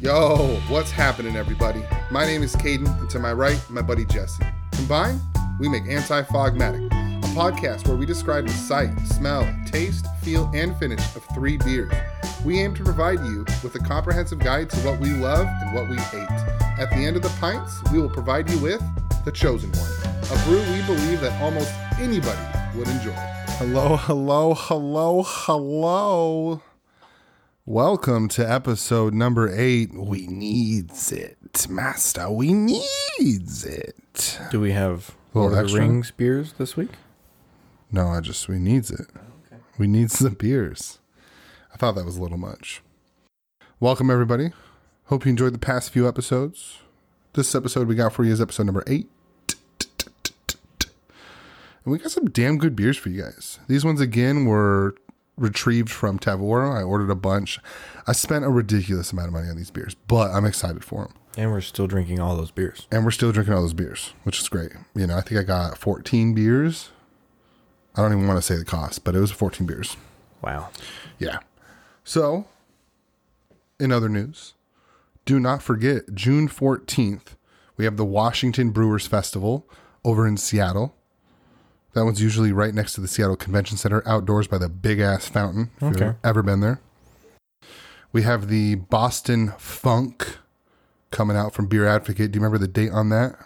Yo, what's happening, everybody? My name is Caden, and to my right, my buddy Jesse. Combined, we make Anti Fogmatic, a podcast where we describe the sight, smell, taste, feel, and finish of three beers. We aim to provide you with a comprehensive guide to what we love and what we hate. At the end of the pints, we will provide you with the chosen one, a brew we believe that almost anybody would enjoy. Hello, hello, hello, hello. Welcome to episode number eight. We needs it, master. We needs it. Do we have Lord of the extra? Rings beers this week? No, I just we needs it. We needs the beers. I thought that was a little much. Welcome everybody. Hope you enjoyed the past few episodes. This episode we got for you is episode number eight. And we got some damn good beers for you guys. These ones again were retrieved from Tavour. I ordered a bunch. I spent a ridiculous amount of money on these beers, but I'm excited for them. And we're still drinking all those beers. And we're still drinking all those beers, which is great. You know, I think I got 14 beers. I don't even want to say the cost, but it was 14 beers. Wow. Yeah. So, in other news, do not forget June 14th, we have the Washington Brewers Festival over in Seattle. That one's usually right next to the Seattle Convention Center, outdoors by the big ass fountain. If Okay. you've ever been there. We have the Boston Funk coming out from Beer Advocate. Do you remember the date on that?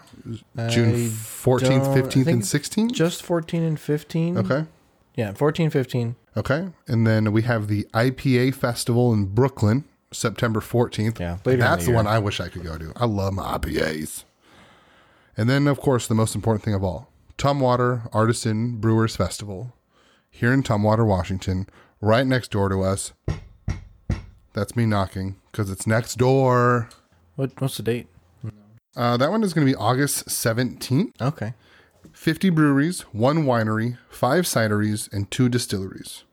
June 14th, 15th, and 16th? Just 14 and 15. Okay. Yeah, 14, 15. Okay. And then we have the IPA Festival in Brooklyn, September 14th. Yeah, later That's the the, one I wish I could go to. I love my IPAs. And then, of course, the most important thing of all Tumwater Artisan Brewers Festival here in Tumwater, Washington, right next door to us. That's me knocking because it's next door. What? What's the date? Uh, that one is going to be August 17th. Okay. 50 breweries, one winery, five cideries, and two distilleries.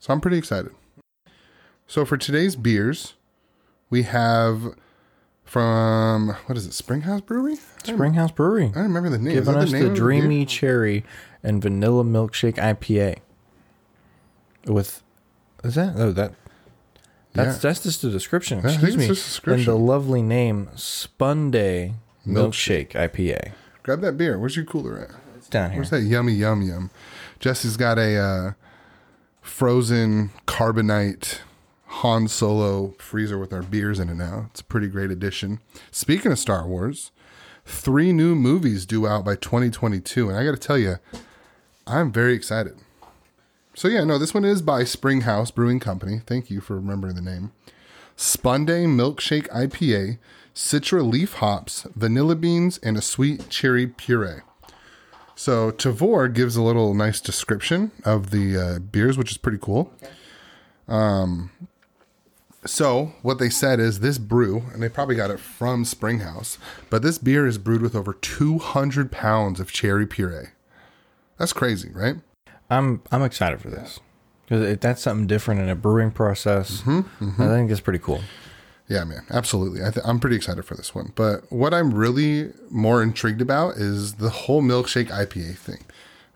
So I'm pretty excited. So for today's beers, we have from what is it, Springhouse Brewery? Springhouse Brewery. I remember the name. Giving us name the of beer? Dreamy Cherry and Vanilla Milkshake IPA. With. Is that? Oh, that. That's Yeah. that's just the description. Excuse me. description. And the lovely name Spunday Milkshake. Milkshake IPA. Grab that beer. Where's your cooler at? It's down here. Where's that yummy yum yum? Jesse's got a uh, frozen carbonite Han Solo freezer with our beers in it now. It's a pretty great addition. Speaking of Star Wars, three new movies due out by 2022, and I got to tell you, I'm very excited. So yeah, no, this one is by Springhouse Brewing Company. Thank you for remembering the name. Spunday Milkshake IPA, Citra leaf hops, vanilla beans, and a sweet cherry puree. So Tavour gives a little nice description of the uh, beers, which is pretty cool. Um, so what they said is this brew, and they probably got it from Springhouse, but this beer is brewed with over 200 pounds of cherry puree. That's crazy, right? I'm I'm excited for this because that's something different in a brewing process. Mm-hmm, I think it's pretty cool. Yeah, man, absolutely. I th- I'm pretty excited for this one. But what I'm really more intrigued about is the whole milkshake IPA thing.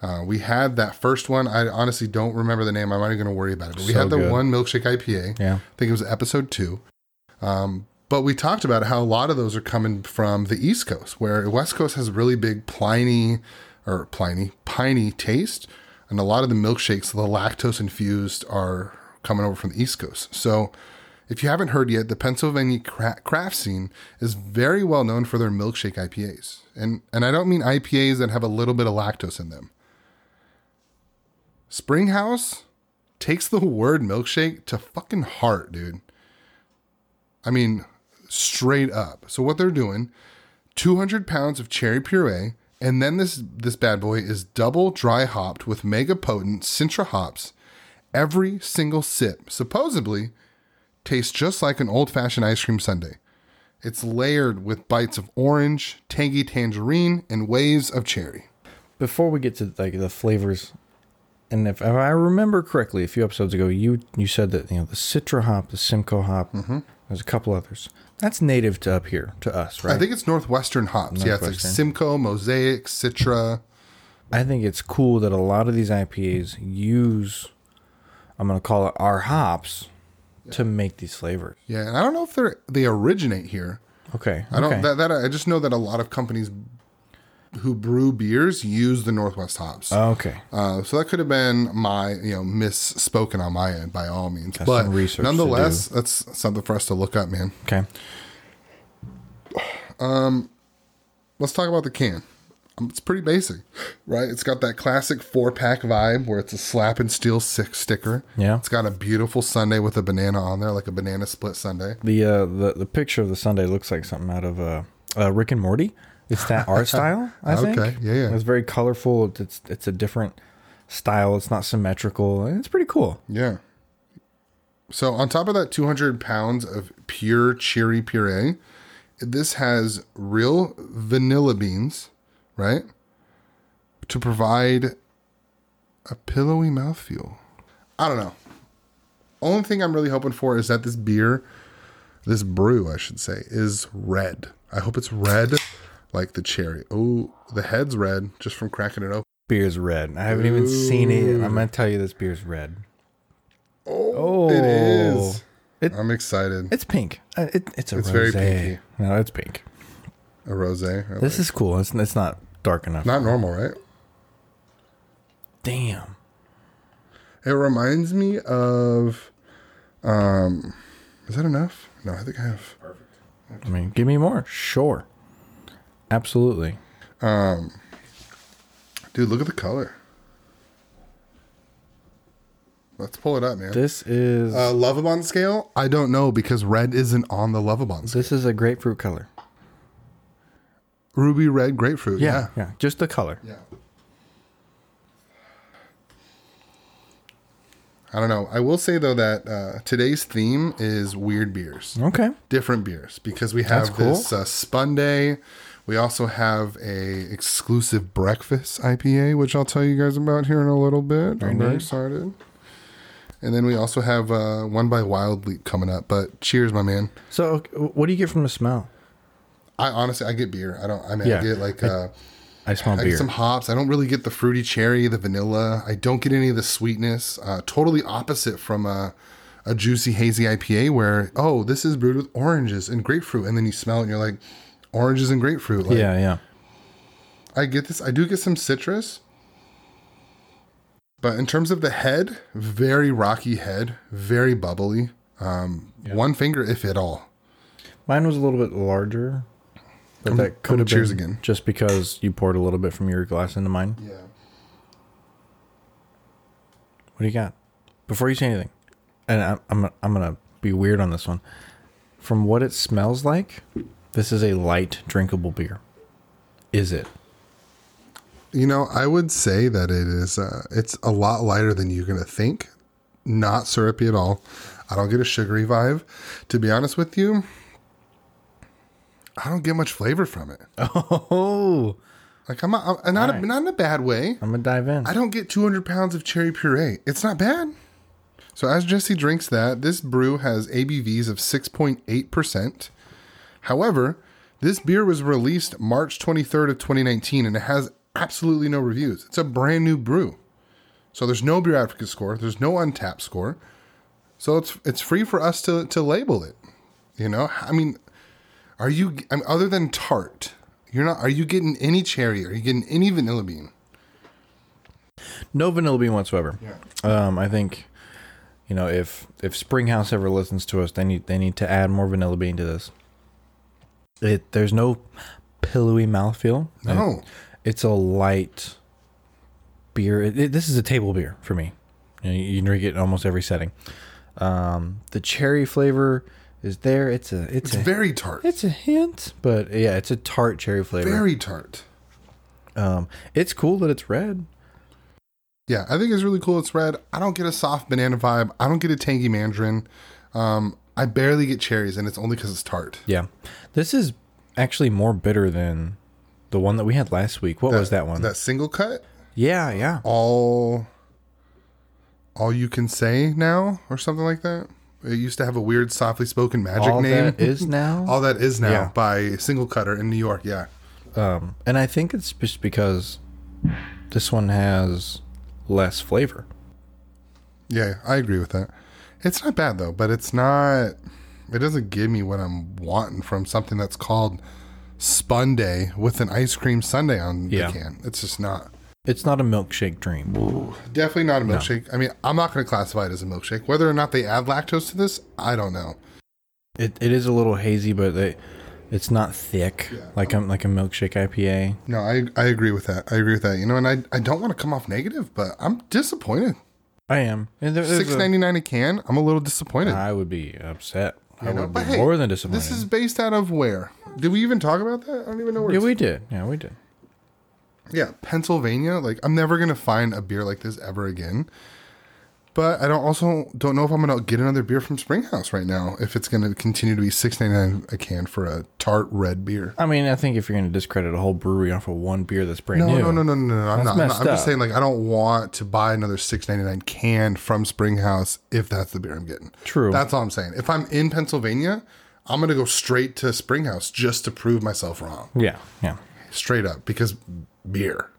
Uh, we had that first one. I honestly don't remember the name. I'm not even going to worry about it. But we So had the good. one milkshake IPA. Yeah. I think it was episode two. Um, but we talked about how a lot of those are coming from the East Coast, where West Coast has a really big Pliny or Pliny piney taste, and a lot of the milkshakes, the lactose infused, are coming over from the East Coast. So. If you haven't heard yet, the Pennsylvania craft scene is very well known for their milkshake IPAs. And and I don't mean IPAs that have a little bit of lactose in them. Springhouse takes the word milkshake to fucking heart, dude. I mean, straight up. So what they're doing, 200 pounds of cherry puree, and then this this bad boy is double dry hopped with mega potent Citra hops. Every single sip supposedly tastes just like an old fashioned ice cream sundae. It's layered with bites of orange, tangy tangerine, and waves of cherry. Before we get to like the flavors, and if, if I remember correctly, a few episodes ago, you you said that you know the Citra hop, the Simcoe hop, Mm-hmm. there's a couple others. That's native to up here to us, right? I think it's Northwestern hops. Yeah, it's like Northwestern. Simcoe, Mosaic, Citra. I think it's cool that a lot of these IPAs use, I'm going to call it our hops, to make these flavors. Yeah, and I don't know if they're they originate here. Okay. I don't okay. that, that I just know that a lot of companies who brew beers use the Northwest hops. okay. Uh, so that could have been my, you know, misspoken on my end by all means. Got but research nonetheless, that's something for us to look up, man. Okay. Um, Let's talk about the can. Um, It's pretty basic, right? It's got that classic four pack vibe where it's a slap and steel six sticker. Yeah. It's got a beautiful Sunday with a banana on there, like a banana split Sunday. The uh the the picture of the Sunday looks like something out of uh, uh Rick and Morty. It's that art style, I think. Okay, yeah, yeah. It's very colorful. It's- It's a different style. It's not symmetrical. and It's pretty cool. Yeah. So on top of that 200 pounds of pure cherry puree, this has real vanilla beans, right? To provide a pillowy mouthfeel. I don't know. Only thing I'm really hoping for is that this beer, this brew, I should say, is red. I hope it's red like the cherry. Oh, the head's red just from cracking it open. Beer's red. I haven't even seen it. I'm gonna tell you this beer's red. Oh, it is. It- I'm excited. It's pink. Uh, It, it's a It's rosé. very pinky. No, it's pink. A rosé. This is cool. It's it's not dark enough. Not normal, right? Damn. It reminds me of. Um, is that enough? No, I think I have. Perfect. I mean, give me more. Sure. Absolutely. Dude, look at the color. Let's pull it up, man. This is Uh, Lovibond scale? I don't know because red isn't on the Lovibond scale. this is a grapefruit color. Ruby red grapefruit. Yeah, Yeah. yeah, just the color. Yeah. I don't know. I will say though that uh, today's theme is weird beers. Okay. different beers because we have cool. this uh, Spunday. We also have a exclusive breakfast IPA, which I'll tell you guys about here in a little bit. I'm very neat. excited. And then we also have uh, one by Wild Leap coming up. But cheers, my man. So, what do you get from the smell? I honestly, I get beer. I don't. I mean, Yeah. I get like. Uh, I smell I beer. get some hops. I don't really get the fruity cherry, the vanilla. I don't get any of the sweetness. Uh, totally opposite from a, a juicy hazy IPA where oh this is brewed with oranges and grapefruit, and then you smell it and you're like oranges and grapefruit. Like, yeah, yeah. I get this. I do get some citrus, but in terms of the head, very rocky head, very bubbly. Um, One finger, if at all. Mine was a little bit larger, but that could have cheers been again. just because you poured a little bit from your glass into mine. Yeah. What do you got? Before you say anything, and I'm I'm, I'm gonna be weird on this one. From what it smells like, this is a light drinkable beer. Is it? You know, I would say that it is. Uh, it's a lot lighter than you're gonna think. Not syrupy at all. I don't get a sugary vibe. To be honest with you, I don't get much flavor from it. Oh, Like I'm not, I'm not, right. not in a bad way. I'm gonna dive in. I don't get 200 pounds of cherry puree. It's not bad. So as Jesse drinks that, this brew has ABVs of 6.8%. However, this beer was released March 23rd of 2019 and it has absolutely no reviews. It's a brand new brew. So there's no beer advocate score, there's no Untappd score. So it's it's free for us to to label it. You know? I mean, are you I mean, other than tart, you're not are you getting any cherry? Are you getting any vanilla bean? No vanilla bean whatsoever. Yeah. Um, I think, you know, if if Springhouse ever listens to us, they need they need to add more vanilla bean to this. It there's no pillowy mouthfeel. No. It- it's a light beer. It, it- this is a table beer for me. You, know, you can drink it in almost every setting. Um, the cherry flavor is there. It's a it's, It's a very tart. it's a hint, but yeah, it's a tart cherry flavor. Very tart. um, it's cool that it's red. Yeah, I think it's really cool. It's red. I don't get a soft banana vibe. I don't get a tangy mandarin. Um, I barely get cherries, and it's only because it's tart. Yeah. This is actually more bitter than the one that we had last week. What was that one? That single cut. yeah, yeah. All, all you can say now, or something like that. It used to have a weird, softly spoken magic All name. that is now. all that is now Yeah. by Single Cutter in New York. Yeah, um, and I think it's just because this one has less flavor. yeah, I agree with that. It's not bad though, but it's not. It doesn't give me what I'm wanting from something that's called Spun Day with an ice cream sundae on Yeah. the can. It's just not. It's not a milkshake dream. Definitely not a milkshake. I mean, I'm not going to classify it as a milkshake. Whether or not they add lactose to this, I don't know. It it is a little hazy, but they, it's not thick like a like a milkshake IPA. No, I I agree with that. I agree with that. You know, and I I don't want to come off negative, but I'm disappointed. I am. And there, there's Six a- ninety nine a can. I'm a little disappointed. I would be upset. I You know, would be but hey, more than disappointed. This is based out of where? Did we even talk about that? I don't even know where. yeah, it's we did. Yeah, we did. Yeah, Pennsylvania. Like I'm never gonna find a beer like this ever again. But I don't also don't know if I'm gonna get another beer from Springhouse right now. If it's gonna continue to be six ninety nine a can for a tart red beer. I mean, I think if you're going to discredit a whole brewery off of one beer that's brand No, new, no, no, no, no, no. I'm not. I'm, not. I'm just saying, like, I don't want to buy another six ninety nine can from Springhouse if that's the beer I'm getting. True. That's all I'm saying. If I'm in Pennsylvania, I'm gonna go straight to Springhouse just to prove myself wrong, Yeah, yeah. straight up, because beer.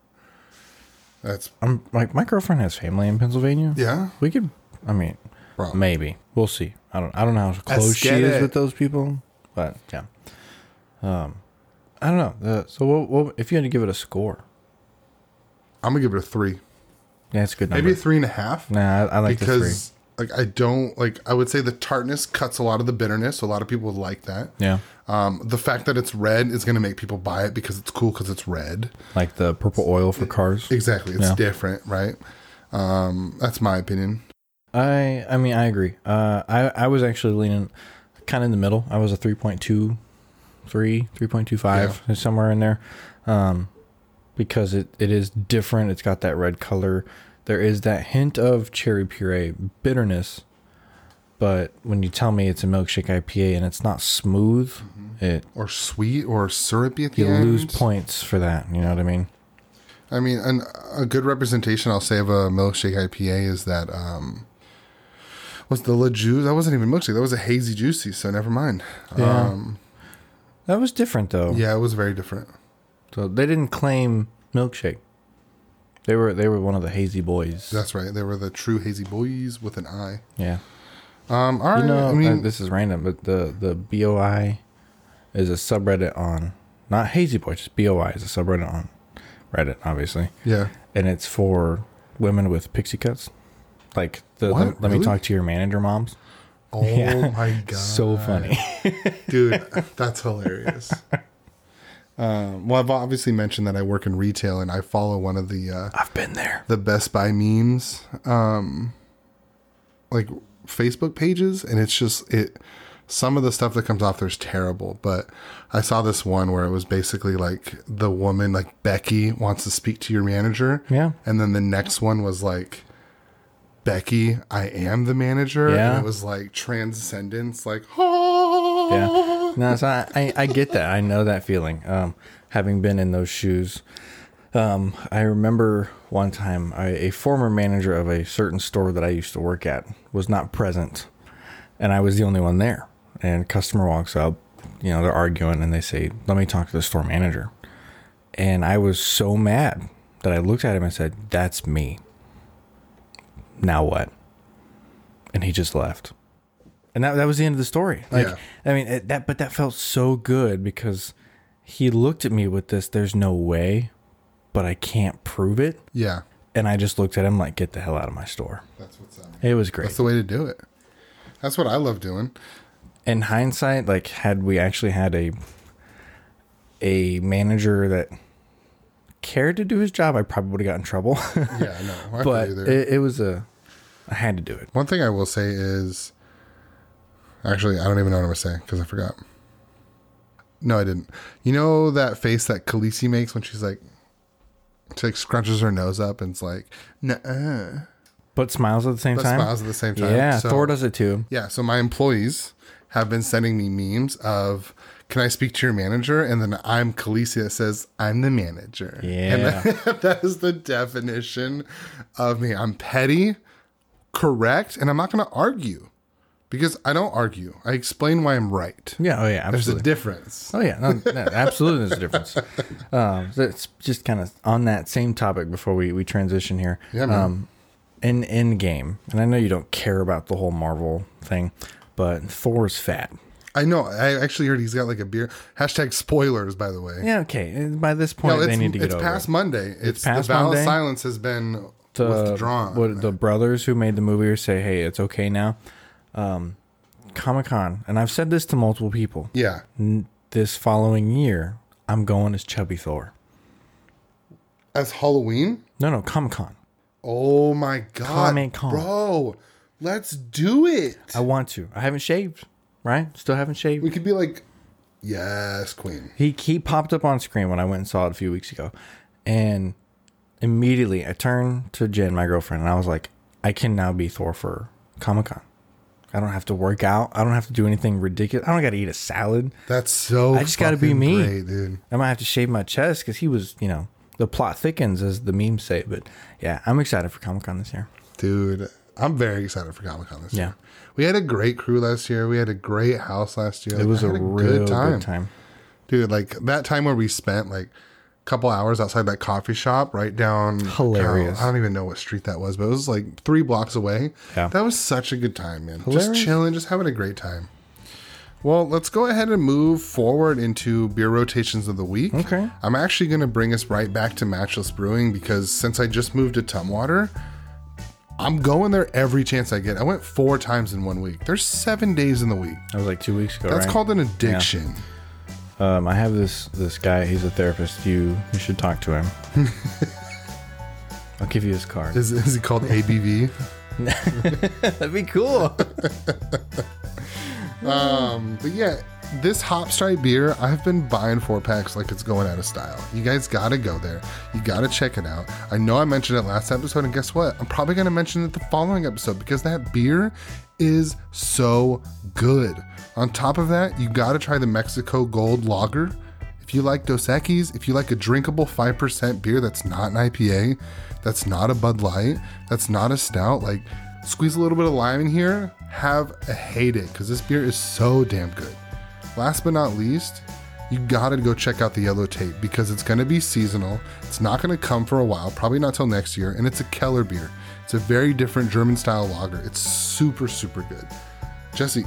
That's I'm like my girlfriend has family in Pennsylvania. yeah. we could. I mean, Bro. maybe we'll see. I don't. I don't know how close Let's she is it. with those people, but yeah. Um, I don't know. Uh, so, what, what if you had to give it a score? I'm gonna give it a three, Yeah, it's a good number. maybe a three and a half. nah, I, I like because like I don't like I would say the tartness cuts a lot of the bitterness. So a lot of people would like that. Yeah, Um, the fact that it's red is going to make people buy it because it's cool because it's red. like the purple oil for cars. Exactly, it's Yeah. different, right? Um, that's my opinion. I I mean I agree. Uh, I I was actually leaning kind of in the middle. I was a 3.2, 3, 3.25 somewhere in there, um, because it it is different. It's got that red color. There is that hint of cherry puree bitterness, but when you tell me it's a milkshake IPA and it's not smooth, it Or sweet or syrupy at the you end. lose points for that. You know what I mean? I mean, an, a good representation I'll say of a milkshake IPA is that um, was the La Juice. That wasn't even milkshake. That was a hazy juicy. So never mind. Yeah. Um, That was different though. yeah, it was very different. So they didn't claim milkshake. They were they were one of the hazy boys. That's right. They were the true hazy boys with an eye. yeah. Um, all right. You know, I uh, mean, this is random, but the the BOI is a subreddit on not Hazy Boy, just BOI is a subreddit on Reddit, obviously, yeah. and it's for women with pixie cuts. Like the, What? the- let me talk to your manager moms. Oh Yeah. my god. So funny. dude that's hilarious um, well i've obviously mentioned that i work in retail and i follow one of the uh, I've been there. the best buy memes um, like facebook pages and it's just it some of the stuff that comes off there's terrible but i saw this one where it was basically like the woman like becky wants to speak to your manager Yeah. and then the next one was like becky i am the manager Yeah. and it was like transcendence like oh Yeah. No, so I, I, I get that. I know that feeling. Um, having been in those shoes. Um, I remember one time I, a former manager of a certain store that I used to work at was not present, and I was the only one there. And customer walks up, you know, they're arguing, and they say, "Let me talk to the store manager." And I was so mad that I looked at him and said, "That's me." Now what? And he just left. And that, that was the end of the story. Like, Yeah. I mean, it, that, but that felt so good because he looked at me with this, there's no way, but I can't prove it. yeah And I just looked at him like, get the hell out of my store. that's what's up It was great. That's the way to do it. That's what I love doing. In hindsight, like, had we actually had a, a manager that cared to do his job, I probably would have got in trouble. Yeah, no, I but feel you there. it, it was a, I had to do it. One thing I will say is, actually, I don't even know what I'm gonna say because I forgot. No, I didn't. You know that face that Khaleesi makes when she's like, she like scrunches her nose up and it's like, nah, But smiles at the same but time. smiles at the same time. Yeah, So- Thor does it too. Yeah, so my employees have been sending me memes of, "Can I speak to your manager?" And then I'm Khaleesi that says, "I'm the manager." and Yeah. that, that is the definition of me. I'm petty, correct, and I'm not going to argue because I don't argue. I explain why I'm right. Yeah. Oh yeah. Absolutely. There's a difference. Oh yeah, no, no, absolutely. There's a difference. Um, so it's just kind of on that same topic before we we transition here. Yeah, man. Um, in in game, and I know you don't care about the whole Marvel thing, but Thor's fat. I know. I actually heard he's got like a beer. Hashtag spoilers, by the way. Yeah, okay. By this point, No, they it's, need to get it's over past it. Monday. It's, past the vow Monday? of silence has been The, withdrawn. what, the brothers who made the movie say, "Hey, it's okay now." Um, Comic Con, and I've said this to multiple people. yeah. N- This following year, I'm going as Chubby Thor. As Halloween? No, no, Comic Con. Oh my god. Comic-Con. Bro, let's do it. I want to. I haven't shaved, right? Still haven't shaved. we could be like, yes, queen. He he popped up on screen when I went and saw it a few weeks ago, and immediately I turned to Jen, my girlfriend, and I was like, I can now be Thor for Comic Con. I don't have to work out. I don't have to do anything ridiculous. I don't got to eat a salad. That's so I just gotta be me. great, dude. I might have to shave my chest because he was, you know, the plot thickens as the memes say. But yeah, I'm excited for Comic Con this year. Dude, I'm very excited for Comic Con this Yeah. year. We had a great crew last year. We had a great house last year. It Like, was a, had real good time. dude like that time where we spent like a couple hours outside that coffee shop right down Hilarious. i don't even know what street that was but it was like three blocks away Yeah. that was such a good time man Hilarious. just chilling just having a great time well let's go ahead and move forward into beer rotations of the week Okay. i'm actually going to bring us right back to matchless brewing because since i just moved to tumwater i'm going there every chance i get i went four times in one week there's seven days in the week That was like two weeks ago. that's right? called an addiction Um, I have this this guy. He's a therapist. You you should talk to him. I'll give you his card. is, is he called abv That'd be cool. Um, but yeah, this Hop Stripe beer, I've been buying four packs like it's going out of style. You guys gotta go there. You gotta check it out. I know I mentioned it last episode, and guess what? I'm probably gonna mention it the following episode because that beer is so good. On top of that, you gotta try the Mexico Gold Lager. If you like Dos Equis, if you like a drinkable 5% beer that's not an IPA, that's not a Bud Light, that's not a stout, like squeeze a little bit of lime in here, have a it because this beer is so damn good. Last but not least, you gotta go check out the yellow tape because it's gonna be seasonal. It's not gonna come for a while, probably not till next year, and it's a Keller beer. It's a very different German style lager. It's super, super good. Jesse,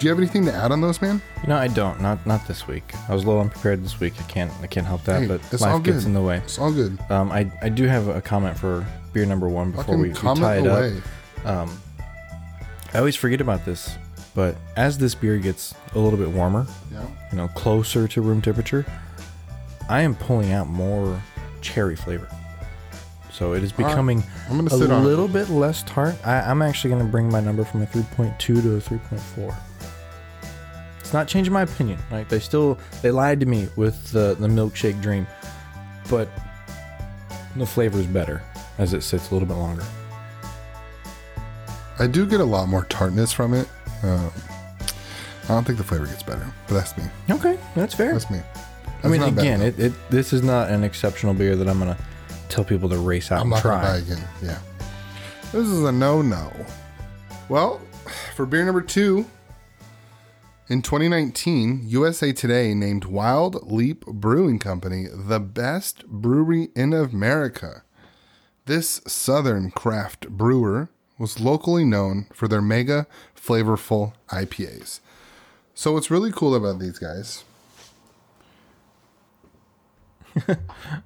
do you have anything to add on those, man? No, I don't. Not not this week. I was a little unprepared this week. I can't I can't help that. Hey, but it's all life gets in the way. It's all good. Um, I I do have a comment for beer number one before Fucking we, we tie it away. up. I always forget about this, but as this beer gets a little bit warmer, Yeah. you know, closer to room temperature, I am pulling out more cherry flavor. So it is becoming gonna a little bit less tart. I, I'm actually going to bring my number from a 3.2 to a 3.4. It's not changing my opinion. Like they still they lied to me with the the milkshake dream, but the flavor is better as it sits a little bit longer. I do get a lot more tartness from it. Um, I don't think the flavor gets better, but that's me. Okay, that's fair. That's me. I mean, bad, again, it, it this is not an exceptional beer that I'm gonna tell people to race out I'm and not gonna buy try. again. Yeah. This is a no no. Well, for beer number two, in 2019, USA Today named Wild Leap Brewing Company the best brewery in America. This southern craft brewer was locally known for their mega flavorful IPAs. So, what's really cool about these guys, I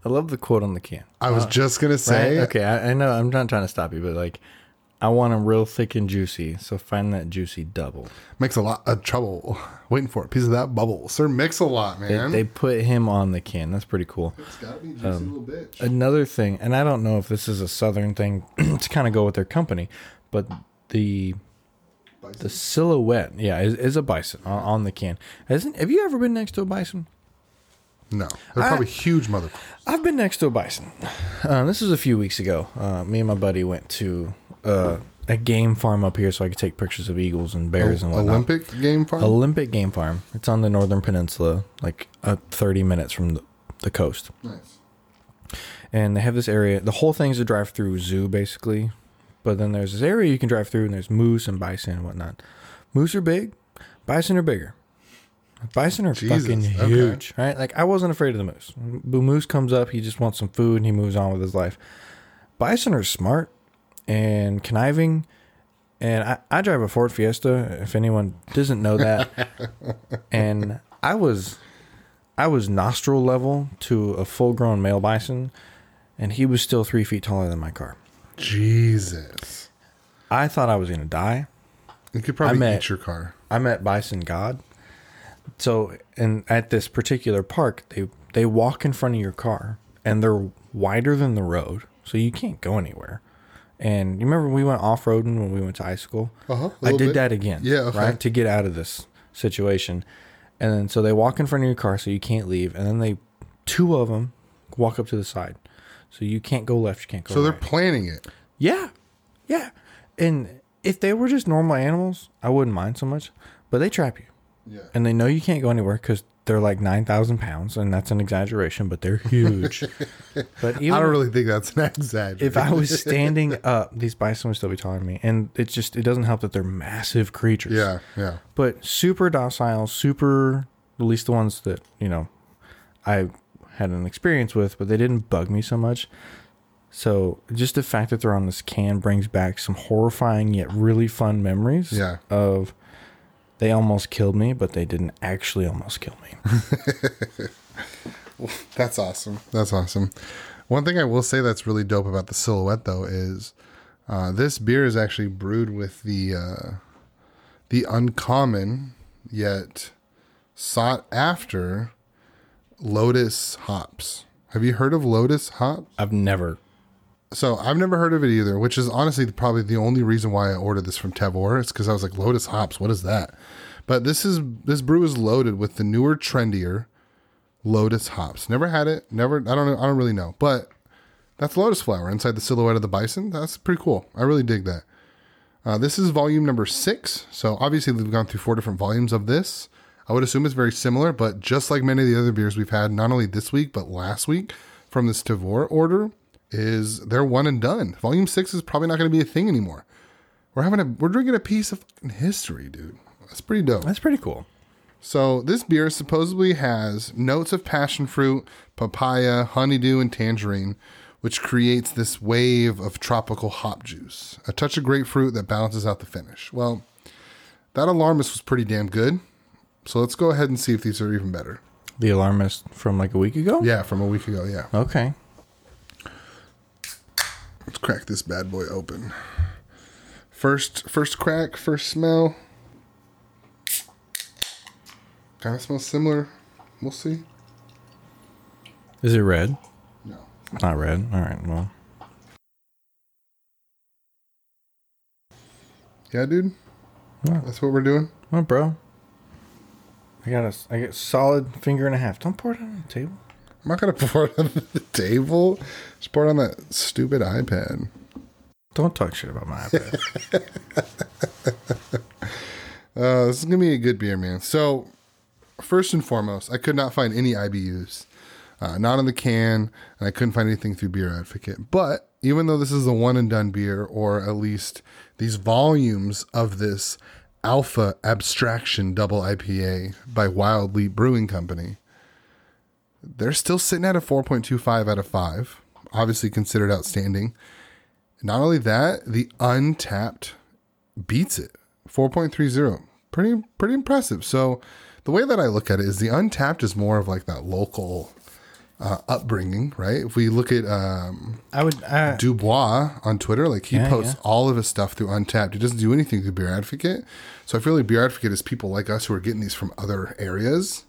love the quote on the can. I was uh, just gonna Right? say, Okay, I, I know I'm not trying to stop you, but like, I want them real thick and juicy. So find that juicy double. makes a lot of trouble waiting for a piece of that bubble. Sir Mix-a-Lot, man. they put him on the can. That's pretty cool. It's be juicy Um, little bitch. Another thing, and I don't know if this is a southern thing to kind of go with their company, but the the silhouette, yeah, is, is a bison on, on the can. Hasn't have you ever been next to a bison? no, they're probably huge mother. I've been next to a bison. Uh, this was a few weeks ago. Uh, me and my buddy went to uh, a game farm up here so I could take pictures of eagles and bears and whatnot. Olympic game farm. Olympic Game Farm. It's on the northern peninsula, like uh, 30 minutes from the, the coast. nice. And they have this area. The whole thing's a drive-through zoo, basically. But then there's this area you can drive through, and there's moose and bison and whatnot. Moose are big, bison are bigger. Bison are Jesus, fucking okay. huge, right? Like I wasn't afraid of the moose. The moose comes up, he just wants some food, and he moves on with his life. Bison are smart, and conniving. And I, I drive a Ford Fiesta. If anyone doesn't know that, and I was, I was nostril level to a full grown male bison, and he was still three feet taller than my car. Jesus. I thought I was gonna die. You could probably I met- eat your car. I met Bison God. So, and at this particular park, they they walk in front of your car, and they're wider than the road, so you can't go anywhere. And you remember we went off roading when we went to high school. Uh-huh, I did bit. that again. Yeah, okay. right to get out of this situation. And then so they walk in front of your car, so you can't leave. And then they two of them walk up to the side, so you can't go left, you can't go So they're planning it. Yeah. Yeah. And if they were just normal animals, I wouldn't mind so much. But they trap you. Yeah. And they know you can't go anywhere because they're like 9,000 pounds. And that's an exaggeration, but they're huge. but even I don't really think that's an exaggeration. if I was standing up, these bison would still be taller than me. And it just, it doesn't help that they're massive creatures. yeah, yeah. But super docile, super, at least the ones that, you know, I had an experience with, but they didn't bug me so much. So just the fact that they're on this can brings back some horrifying yet really fun memories Yeah. of they almost killed me, but they didn't actually almost kill me. That's awesome. That's awesome. One thing I will say that's really dope about the silhouette though is uh, this beer is actually brewed with the uh, the uncommon yet sought after Lotus hops. Have you heard of Lotus hops? I've never. So I've never heard of it either, which is honestly probably the only reason why I ordered this from Tavour. It's because I was like, Lotus hops, what is that? But this is this brew is loaded with the newer, trendier Lotus hops. Never had it. Never. I don't. I don't really know. But that's Lotus flower inside the silhouette of the bison. That's pretty cool. I really dig that. Uh, this is volume number six. So obviously we've gone through four different volumes of this. I would assume it's very similar, but just like many of the other beers we've had, not only this week but last week from this Tavour order, is they're one and done. Volume six is probably not going to be a thing anymore. We're having a we're drinking a piece of fucking history, dude. That's pretty dope. That's pretty cool. So this beer supposedly has notes of passion fruit, papaya, honeydew, and tangerine, which creates this wave of tropical hop juice. A touch of grapefruit that balances out the finish. Well, that alarmist was pretty damn good. So let's go ahead and see if these are even better. The alarmist from like a week ago? Yeah, from a week ago. Yeah. Okay. Crack this bad boy open. First, first crack, first smell. Kind of smells similar. We'll see. Is it red? No. Not red. All right. Well, Yeah, dude. Yeah. That's what we're doing. well, bro. I got a, I get solid finger and a half. Don't pour it on the table. I'm not gonna pour it on the table. Just pour it on that stupid iPad. Don't talk shit about my iPad. Uh, this is gonna be a good beer, man. So, first and foremost, I could not find any IBUs, uh, not on the can, and I couldn't find anything through Beer Advocate. But even though this is a one and done beer, or at least these volumes of this Alpha Abstraction Double IPA by Wild Leap Brewing Company, they're still sitting at a 4.25 out of 5. Obviously considered outstanding. Not only that, the Untappd beats it 4.30 pretty pretty impressive so the way that i look at it is the Untappd is more of like that local uh, upbringing right if we look at um, I would. I, dubois on twitter like he Yeah, posts yeah. all of his stuff through Untappd he doesn't do anything through beer advocate so i feel like beer advocate is people like us who are getting these from other areas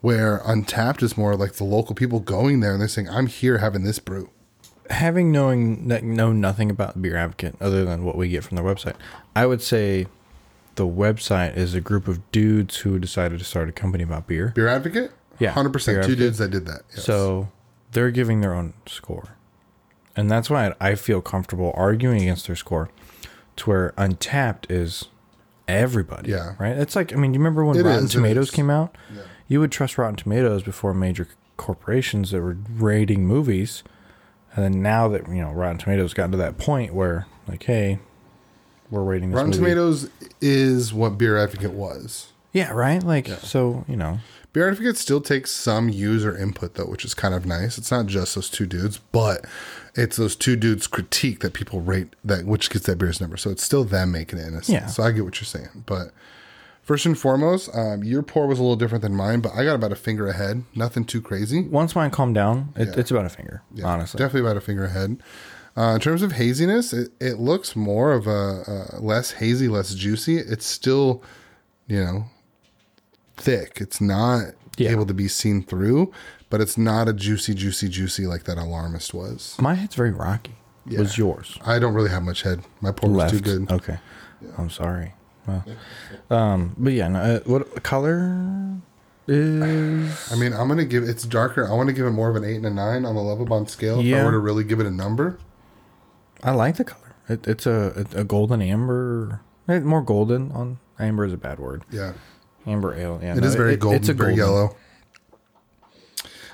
where Untappd is more like the local people going there and they're saying i'm here having this brew having knowing that know nothing about Beer Advocate other than what we get from their website, I would say the website is a group of dudes who decided to start a company about beer. beer advocate Yeah, 100% Beer two dudes that did that yes. So they're giving their own score. And that's why I feel comfortable arguing against their score to where Untappd is everybody. Yeah. Right? It's like, I mean, you remember when It Rotten is, Tomatoes came out? Yeah. You would trust Rotten Tomatoes before major corporations that were rating movies. And then now that, you know, Rotten Tomatoes got to that point where, like, hey, we're rating this Rotten movie. Tomatoes is what Beer Advocate was. Yeah, right. Like so, you know. Beer Advocate still takes some user input though, which is kind of nice. It's not just those two dudes, but it's those two dudes' critique that people rate that which gets that beer's number. So it's still them making it in a sense. Yeah. So I get what you're saying, but. First and foremost, um, your pour was a little different than mine, but I got about a finger ahead. Nothing too crazy. Once mine calmed down, it, Yeah. it's about a finger. Yeah, honestly, definitely about a finger ahead. Uh, in terms of haziness, it, it looks more of a, a less hazy, less juicy. It's still, you know, thick. It's not Yeah. able to be seen through, but it's not a juicy, juicy, juicy like that alarmist was. my head's very rocky. Was yours I don't really have much head. My pour was too good. Okay, I'm sorry. Well, um, but yeah, no, uh, what color is? I mean, I'm gonna give it's darker. I want to give it more of an eight and a nine on the level bond scale. If I were to really give it a number, I like the color. It, it's a a golden amber, eh, more golden. On amber is a bad word. yeah, Amber ale. Yeah, it is very golden, It's a very golden. yellow.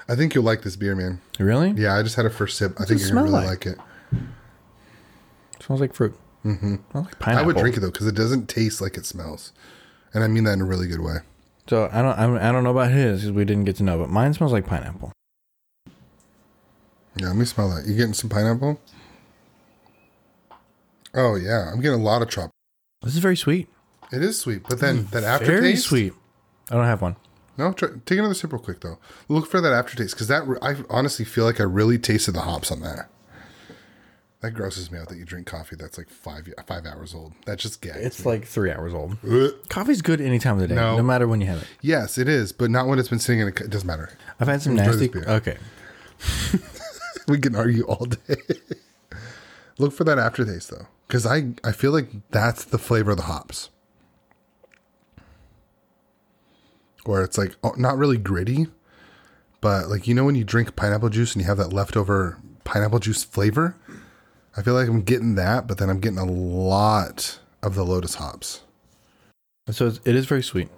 I think you'll like this beer, man. Really? Yeah, I just had a first sip. I think you're gonna really like? like, it. smells like fruit. Mm-hmm. Smells like I would drink it though because it doesn't taste like it smells, and I mean that in a really good way. So I don't. I don't- I don't know about his because we didn't get to know, but mine smells like pineapple. Yeah, let me smell that. You getting some pineapple? Oh yeah, I'm getting a lot of trop. This is very sweet. It is sweet, but then that aftertaste. Very sweet. I don't have one. No, try, take another sip real quick though. Look for that aftertaste because that I honestly feel like I really tasted the hops on that. That grosses me out that you drink coffee that's like five five hours old. That just gags It's me. like three hours old. Ugh. Coffee's good any time of the day, No. no, matter when you have it. yes, it is, but not when it's been sitting in a. It doesn't matter. I've had some nasty. beer. Okay, we can argue all day. Look for that aftertaste though, because I I feel like that's the flavor of the hops, where it's like oh, not really gritty, but like you know when you drink pineapple juice and you have that leftover pineapple juice flavor. I feel like I'm getting that, but then I'm getting a lot of the lotus hops. so it's, it is very sweet.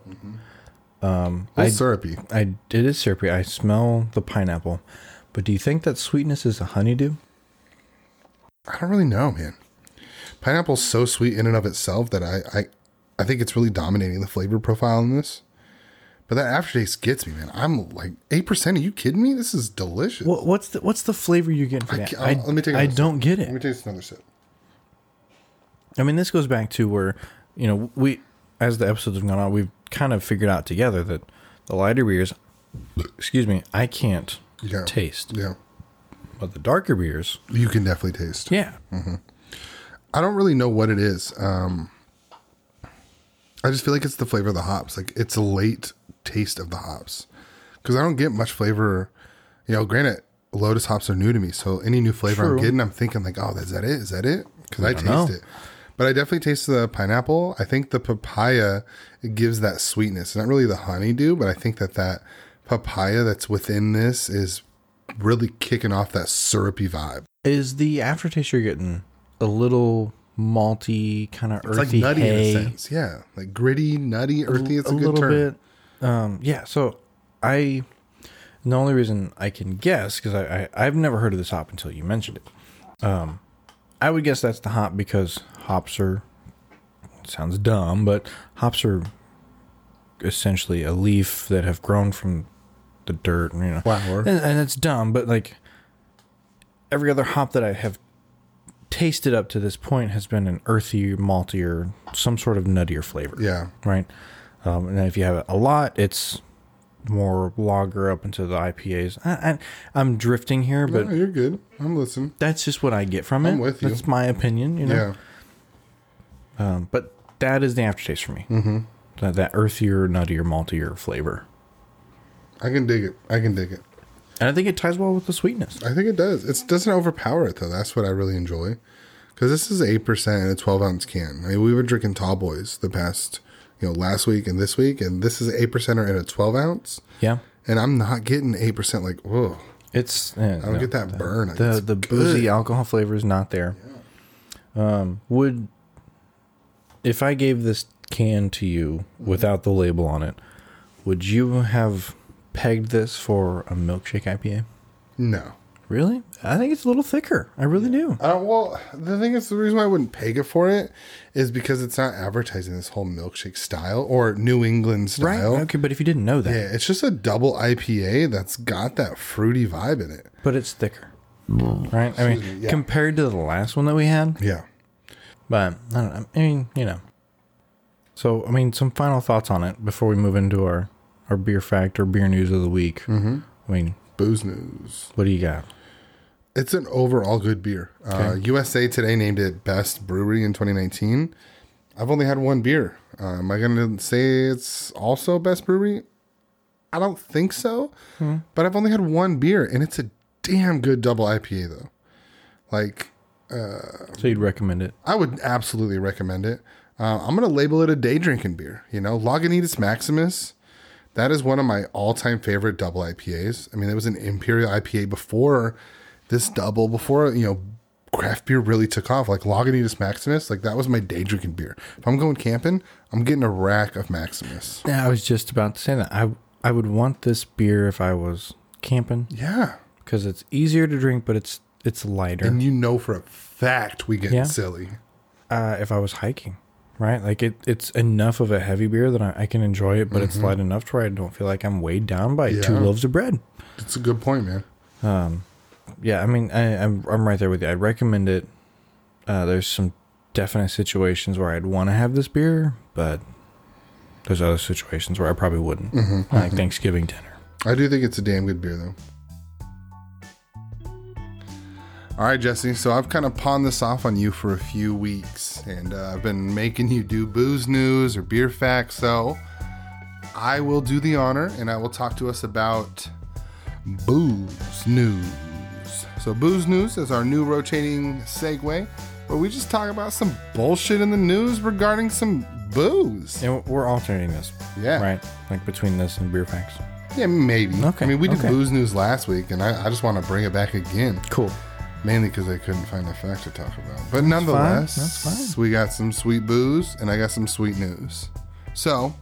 Um, A I, syrupy. I it is syrupy. I smell the pineapple, but do you think that sweetness is a honeydew? I don't really know, man. Pineapple's so sweet in and of itself that I, I, I think it's really dominating the flavor profile in this. But that aftertaste gets me, man. I'm like eight percent. Are you kidding me? This is delicious. What, what's the what's the flavor you get from I that? I, I'll- let me take I don't get it. Let me taste another sip. I mean, this goes back to where you know we, as the episodes have gone on, we've kind of figured out together that the lighter beers, excuse me, I can't Yeah. taste, Yeah, but the darker beers, you can definitely taste. yeah, I don't really know what it is. Um, I just feel like it's the flavor of the hops. Like it's late taste of the hops because I don't get much flavor. You know, granted, lotus hops are new to me, so any new flavor I'm getting, I'm thinking like, oh, is that it? Is that it? Because I taste know. it. But I definitely taste the pineapple. I think the papaya gives that sweetness. Not really the honeydew, but I think that that papaya that's within this is really kicking off that syrupy vibe. is the aftertaste you're getting a little malty, kind of It's like earthy, nutty hay, in a sense. Yeah. Like gritty, nutty, earthy. It's a, a good little term. bit. Um, yeah. So I, the only reason I can guess because I, I I've never heard of this hop until you mentioned it. Um, I would guess that's the hop because hops are. Sounds dumb, but hops are essentially a leaf that have grown from the dirt. You know, Flower. and, and it's dumb, but like every other hop that I have tasted up to this point has been an earthy, maltier, some sort of nuttier flavor Yeah. right? Um, and if you have it a lot, it's more lager up into the IPAs. I, I, I'm drifting here, but no, you're good. I'm listening. that's just what I get from it. I'm with you. That's my opinion, you know. Yeah. Um, but that is the aftertaste for me. Mm-hmm. That that earthier, nuttier, maltier flavor, I can dig it. I can dig it. and I think it ties well with the sweetness. I think it does. It doesn't overpower it though. That's what I really enjoy. Because this is eight percent in a twelve ounce can. I mean, we were drinking Tall Boys the past, you know, last week and this week, and this is eight percent or in a twelve ounce, Yeah, and I'm not getting eight percent. Like, whoa, it's. I I don't get that burn. The It's the good. boozy alcohol flavor is not there. Um, would if I gave this can to you without the label on it, would you have pegged this for a milkshake IPA? No, Really? I think it's a little thicker. I really do. Uh, well, the thing is, the reason why I wouldn't peg it for it is because it's not advertising this whole milkshake style or New England Right. style. Okay, but if you didn't know that, Yeah, it's just a double IPA that's got that fruity vibe in it. but it's thicker. Right? I mean, yeah. compared to the last one that we had, Yeah. but I don't know. I mean, you know. So, I mean, some final thoughts on it before we move into our, our beer fact or beer news of the week. Mm-hmm. I mean, Booze news. what do you got? It's an overall good beer. Uh, USA Today named it best brewery in 2019. I've only had one beer. Uh, am I going to say it's also best brewery? I don't think so. But I've only had one beer, and it's a damn good double IPA though. Like So you'd recommend it? I would absolutely recommend it. Uh, I'm going to label it a day drinking beer. You know, Lagunitas Maximus. That is one of my all time favorite double IPAs. I mean, it was an Imperial IPA before this double, before, you know, craft beer really took off. Like Lagunitas Maximus, like that was my day drinking beer. If I'm going camping, I'm getting a rack of Maximus. Yeah, I was just about to say that. I I would want this beer if I was camping Yeah. because it's easier to drink, but it's it's lighter. And you know for a fact we get Yeah. silly. uh, if I was hiking, right? Like it, it's enough of a heavy beer that I, I can enjoy it, but it's light enough to where I don't feel like I'm weighed down by two Mm-hmm. Loaves of bread. It's a good point, man. Yeah, I mean, I, I'm I'm right there with you. I'd recommend it. Uh, there's some definite situations where I'd want to have this beer, but there's other situations where I probably wouldn't, Mm-hmm, like Thanksgiving dinner. I do think it's a damn good beer, though. All right, Jesse. So I've kind of pawned this off on you for a few weeks, and uh, I've been making you do booze news or beer facts. So I will do the honor, and I will talk to us about booze news. So booze news is our new rotating segue, where we just talk about some bullshit in the news regarding some booze. And we're alternating this, Yeah. right? Like between this and beer facts. Yeah, maybe. Okay, I mean, we did okay. booze news last week, and I, I just want to bring it back again. Cool. Mainly because I couldn't find a fact to talk about. But nonetheless, That's fine. we got some sweet booze and I got some sweet news. So,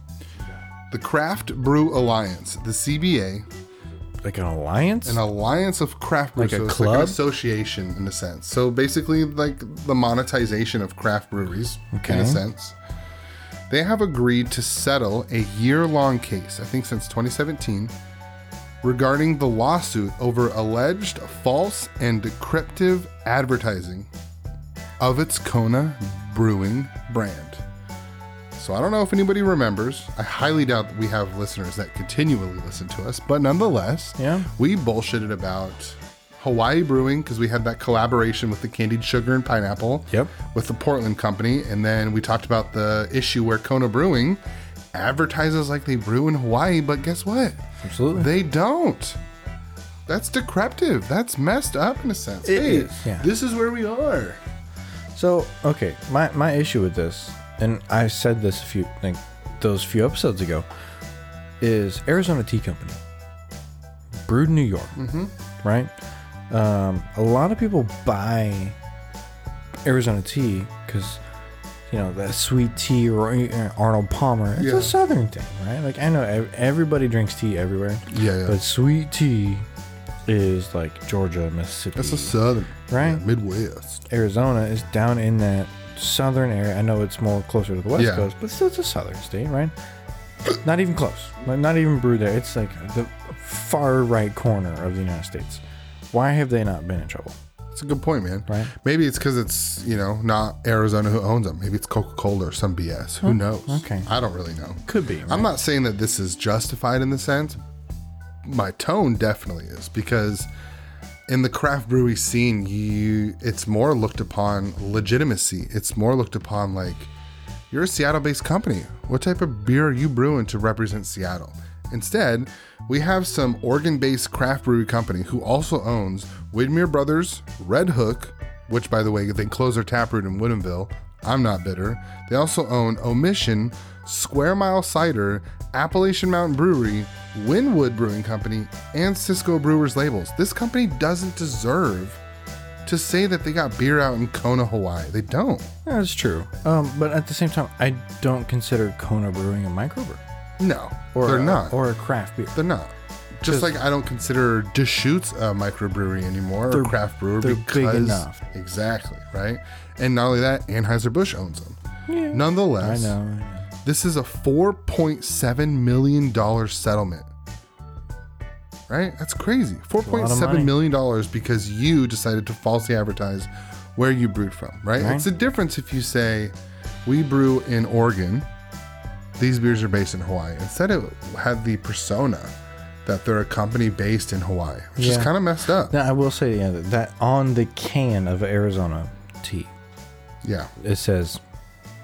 the Craft Brew Alliance, the CBA, Like an alliance. an alliance of craft brews, Like a so it's like an association in a sense. So basically, like the monetization of craft breweries in a sense. They have agreed to settle a year-long case, I think since 2017, regarding the lawsuit over alleged false and decryptive advertising of its Kona Brewing brand. So I don't know if anybody remembers. I highly doubt that we have listeners that continually listen to us, but nonetheless, Yeah. we bullshitted about Hawaii Brewing because we had that collaboration with the candied sugar and pineapple Yep. with the Portland company, and then we talked about the issue where Kona Brewing advertises like they brew in Hawaii, but guess what? Absolutely. They don't. That's decreptive. That's messed up in a sense. It hey, is, yeah. this is where we are. So okay, my my issue with this, and I said this a few like those few episodes ago, is Arizona Tea Company, brewed in New York, mm-hmm. right? Um, a lot of people buy Arizona tea because you know that sweet tea or uh, Arnold Palmer. It's Yeah. a southern thing, right? Like I know everybody drinks tea everywhere, Yeah, yeah. but sweet tea is like Georgia, Mississippi. That's a southern, Right. yeah, Midwest. Arizona is down in that southern area. I know it's more closer to the west Yeah. coast, but still it's a southern state, right? not even close. Not even brewed there. It's like the far right corner of the United States. Why have they not been in trouble? It's a good point, man. Right. Maybe it's because it's you know not Arizona who owns them. Maybe it's Coca Cola or some BS. Who knows? okay. I don't really know. Could be. I'm not saying that this is justified in the sense. My tone definitely is because in the craft brewery scene, you it's more looked upon legitimacy. It's more looked upon like you're a Seattle-based company. What type of beer are you brewing to represent Seattle? Instead, we have some Oregon-based craft brewery company who also owns Widmer Brothers, Redhook, which by the way they closed their taproot in Woodinville. I'm not bitter. They also own Omission, Square Mile Cider, Appalachian Mountain Brewery, Wynwood Brewing Company, and Cisco Brewers labels. This company doesn't deserve to say that they got beer out in Kona, Hawaii. They don't. Yeah, That's true. Um, but at the same time, I don't consider Kona Brewing a microbrew No, or they're a, not. or a craft beer. they're not. Just like I don't consider Deschutes a microbrewery anymore or craft brewer they're big enough. exactly right. And not only that, Anheuser Busch owns them. I Nonetheless, know. I know. This is a four point seven million dollar settlement. Right? That's crazy. Four point money. seven million dollars because you decided to falsely advertise where you brewed from. Right? Right. It's a difference if you say we brew in Oregon. These beers are based in Hawaii. Instead, it had the persona that they're a company based in Hawaii, which is kind of messed up. Now, I will say yeah, that on the can of Arizona tea, Yeah. it says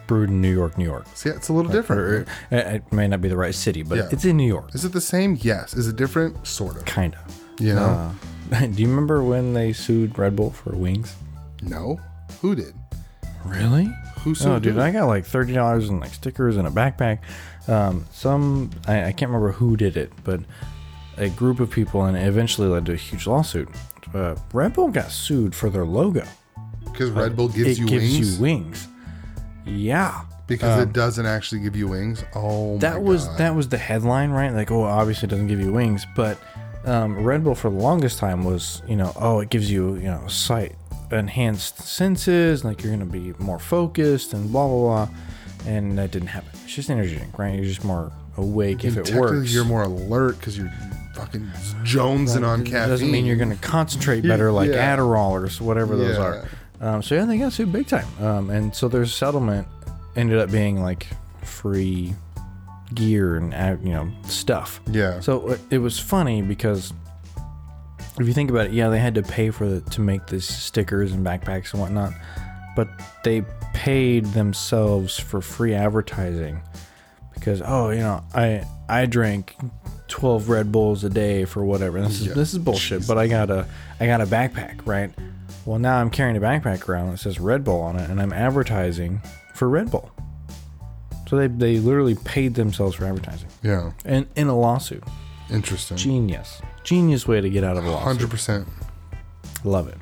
brewed in New York, New York. See, it's a little different. Or, uh, it may not be the right city, but Yeah. it's in New York, Is it the same? Yes. Is it different? Sort of. kind of. You know? Uh, do you remember when they sued Red Bull for wings? no. Who did? Really? Who sued? Oh, dude, who? I got like thirty dollars in like stickers and a backpack. Um, some I, I can't remember who did it, but a group of people, and it eventually led to a huge lawsuit. Uh, Red Bull got sued for their logo. Because Red Bull gives it you gives wings. you wings. Yeah, because it doesn't actually give you wings. Oh, my that was God. that was the headline, right? Like, oh, obviously it doesn't give you wings, but um, Red Bull for the longest time was, you know, oh, it gives you, you know, sight enhanced senses, like you're gonna be more focused and blah blah blah, and that didn't happen. It's just energy drink, right? You're just more awake if it works. You're more alert because you're fucking jonesing on caffeine. doesn't mean you're gonna concentrate better, like Yeah. Adderall or whatever those Yeah. are. Um, so yeah, they got sued big time. Um, and so their settlement ended up being like free gear and uh, you know stuff. Yeah. So uh, it was funny because if you think about it, yeah, they had to pay for the, to make these stickers and backpacks and whatnot, but they paid themselves for free advertising because oh, you know, I I drank twelve Red Bulls a day for whatever. This is Yeah. this is bullshit. But I got a I got a backpack, right? Well, now I'm carrying a backpack around that says Red Bull on it, and I'm advertising for Red Bull. So they, they literally paid themselves for advertising yeah. And in a lawsuit. Interesting. Genius. Genius way to get out of a lawsuit. Hundred percent. Love it.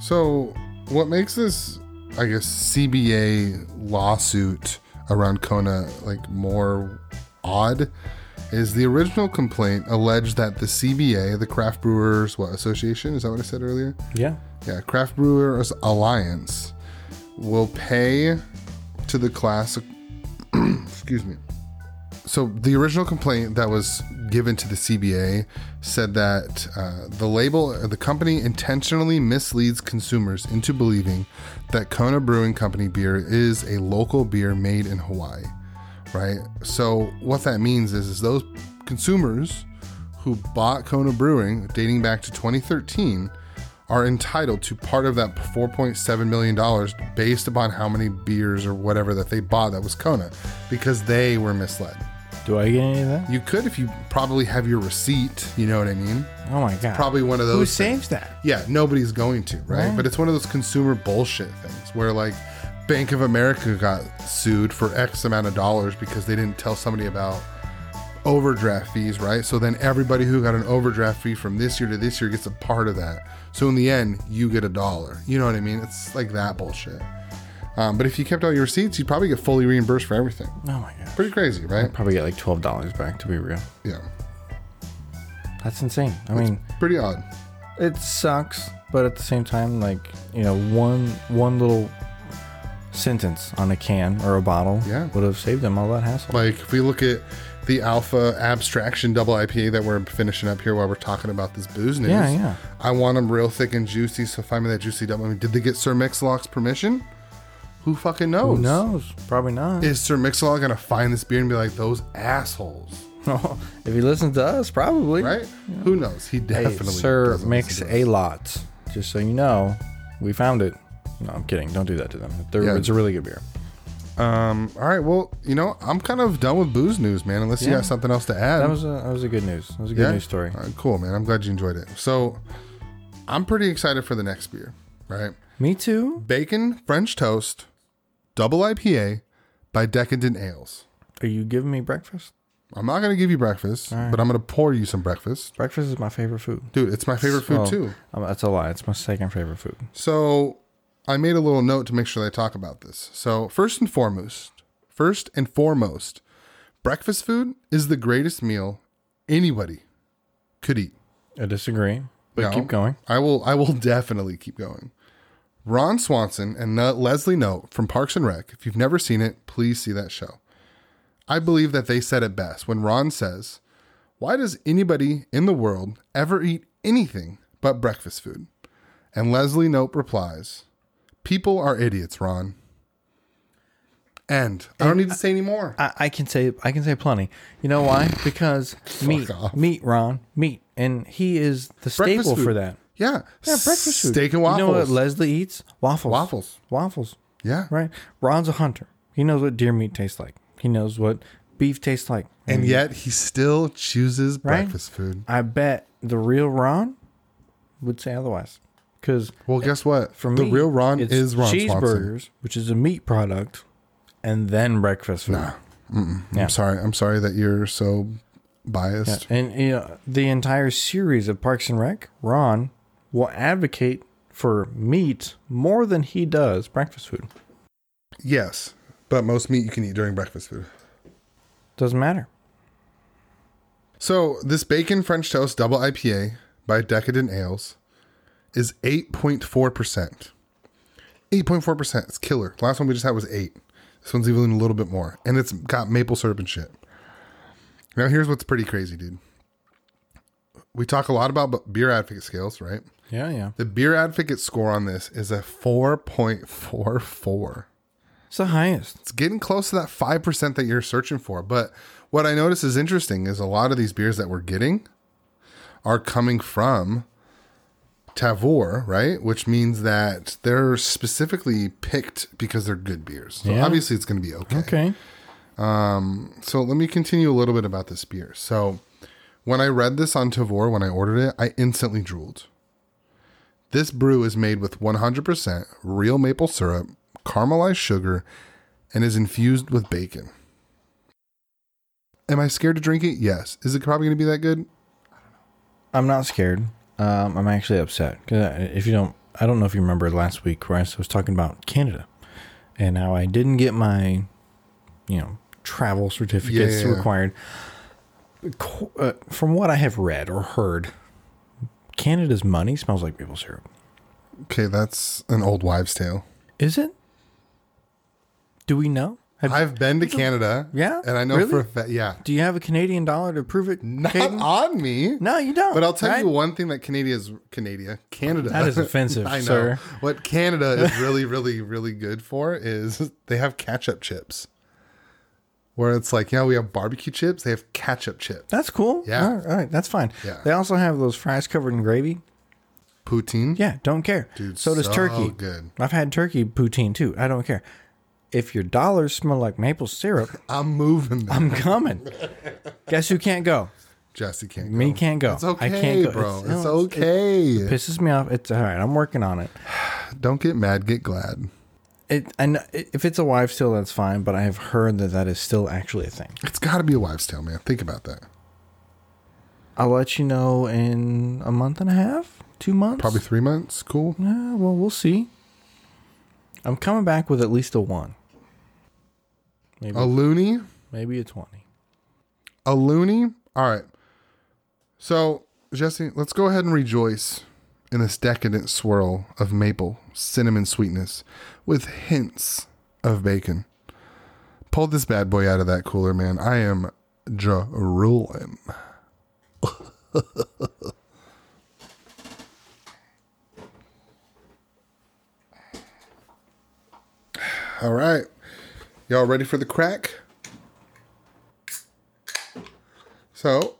So, what makes this, I guess, CBA lawsuit around Kona like more odd is the original complaint alleged that the CBA, the Craft Brewers what Association, is that what I said earlier? Yeah. Yeah, Craft Brewers Alliance will pay to the class. excuse me. So the original complaint that was given to the CBA said that uh, the label, the company intentionally misleads consumers into believing that Kona Brewing Company beer is a local beer made in Hawaii, right? So what that means is, is those consumers who bought Kona Brewing dating back to 2013 are entitled to part of that 4.7 million dollars based upon how many beers or whatever that they bought that was Kona because they were misled. Do I get any of that? You could if you probably have your receipt, you know what I mean? Oh my god. Probably one of those Who things. saves that? Yeah, nobody's going to, right? Right. But it's one of those consumer bullshit things where like Bank of America got sued for X amount of dollars because they didn't tell somebody about overdraft fees, right? So then everybody who got an overdraft fee from this year to this year gets a part of that. So in the end, you get a dollar. You know what I mean? It's like that bullshit. Um, but if you kept all your receipts, you'd probably get fully reimbursed for everything. Oh my god. Pretty crazy, right? Probably get like twelve dollars back to be real. Yeah. That's insane. I mean, Pretty odd. it sucks, but at the same time, like you know, one one little sentence on a can or a bottle Yeah. would have saved them all that hassle. Like if we look at the Alpha Abstraction Double IPA that we're finishing up here while we're talking about this booze news. Yeah, yeah. I want them real thick and juicy. So find me that juicy double. I mean, did they get Sir Mix-a-Lot's permission? Who fucking knows? Who knows? Probably not. Is Sir Mix-a-Lot gonna find this beer and be like those assholes? if he listens to us, probably. Right? Who knows? He Hey, definitely. sir, Mix a lot. Just so you know, we found it. No, I'm kidding. Don't do that to them. They're, Yeah. It's a really good beer. Um. All right. Well, you know, I'm kind of done with booze news, man. Unless you Yeah. got something else to add. That was a that was a good news. That was a good Yeah? news story. All right, cool, man. I'm glad you enjoyed it. So, I'm pretty excited for the next beer. Right. Me too. Bacon French Toast Double IPA by Decadent Ales. Are you giving me breakfast? I'm not going to give you breakfast, but I'm going to pour you some breakfast. Breakfast is my favorite food. Dude, it's my favorite food Oh, too. um, that's a lie. It's my second favorite food. So, I made a little note to make sure that I talk about this. So, first and foremost, first and foremost, breakfast food is the greatest meal anybody could eat. I disagree, but No. keep going. I will. I will definitely keep going. Ron Swanson and Leslie Knope from Parks and Rec. If you've never seen it, please see that show. I believe that they said it best when Ron says, "Why does anybody in the world ever eat anything but breakfast food?" And Leslie Knope replies, "People are idiots, Ron." And I don't need to say any more. I, I can say I can say plenty. You know why? Because meat, off. meat, Ron, meat, and he is the Breakfast staple food. for that. Yeah, Yeah, breakfast food. steak and waffles. You know what Leslie eats? Waffles. Waffles. Waffles. yeah, Right. Ron's a hunter. He knows what deer meat tastes like. He knows what beef tastes like. and yet he still chooses Right? breakfast food. I bet the real Ron would say otherwise. Because Well, guess what? for the me, real Ron is Ron Swanson. cheeseburgers, which is a meat product, and then breakfast food. Yeah. I'm sorry. I'm sorry that you're so biased. And you know, the entire series of Parks and Rec, Ron will advocate for meat more than he does breakfast food. Yes, but most meat you can eat during breakfast food. Doesn't matter. So this bacon French toast double IPA by Decadent Ales is 8.4%. 8.4%. It's killer. Last one we just had was 8. This one's even a little bit more. And it's got maple syrup and shit. Now here's what's pretty crazy, dude. We talk a lot about beer advocate scales, right? Yeah, yeah. The beer advocate score on this is a 4.44. It's the highest. It's getting close to that 5% that you're searching for. But what I notice is interesting is a lot of these beers that we're getting are coming from Tavour, right? Which means that they're specifically picked because they're good beers. So Yeah. obviously it's going to be okay. Okay. Um, so let me continue a little bit about this beer. So when I read this on Tavour, when I ordered it, I instantly drooled. This brew is made with 100% real maple syrup, caramelized sugar, and is infused with bacon. Am I scared to drink it? Yes. Is it probably going to be that good? I don't know. I'm not scared. Um, I'm actually upset because if you don't, I don't know if you remember last week where I was talking about Canada and how I didn't get my, you know, travel certificates Yeah, required. Uh, from what I have read or heard, Canada's money smells like maple syrup. Okay, that's an old wives' tale. Is it? Do we know? Have, I've been to Canada. Yeah? And I know Really? for a fact, yeah. do you have a Canadian dollar to prove it? Not Caden? on me. No, you don't. But I'll tell right? you one thing that Canada is Canada, Canada. That is offensive, I know. sir. What Canada is really, really, really good for is they have ketchup chips. Where it's like, yeah, we have barbecue chips. They have ketchup chips. That's cool. Yeah. All right, all right, that's fine. Yeah. They also have those fries covered in gravy. Poutine. Yeah, don't care. Dude, so does so turkey. good. I've had turkey poutine too. I don't care. If your dollars smell like maple syrup, I'm moving. Them. I'm coming. Guess who can't go? Jesse can't go. Me can't go. It's okay, I can't go. bro. It's- It's, no, okay. It pisses me off. It's all right. I'm working on it. Don't get mad. Get glad. It and if it's a wife still, that's fine. But I have heard that that is still actually a thing. It's got to be a wives' tale, man. Think about that. I'll let you know in a month and a half, two months. Probably three months. Cool. Yeah, well, we'll see. I'm coming back with at least a one. Maybe, A loony. maybe a twenty. A loony. All right. So, Jesse, let's go ahead and rejoice in this decadent swirl of maple cinnamon sweetness with hints of bacon. Pull this bad boy out of that cooler, man. I am drooling. All right. Y'all ready for the crack? So,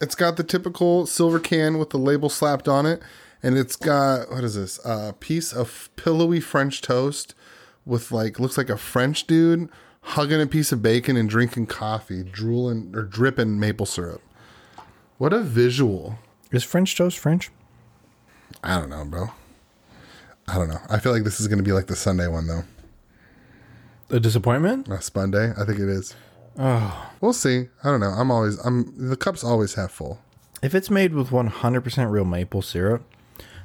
it's got the typical silver can with the label slapped on it, and it's got what is this? A piece of pillowy French toast with like looks like a French dude hugging a piece of bacon and drinking coffee, drooling or dripping maple syrup. What a visual! Is French toast French? I don't know, bro. I don't know. I feel like this is going to be like the Sunday one though. A disappointment? A spun day. I think it is. Oh, we'll see. I don't know. I'm always. I'm the cups always half full. If it's made with 100% real maple syrup,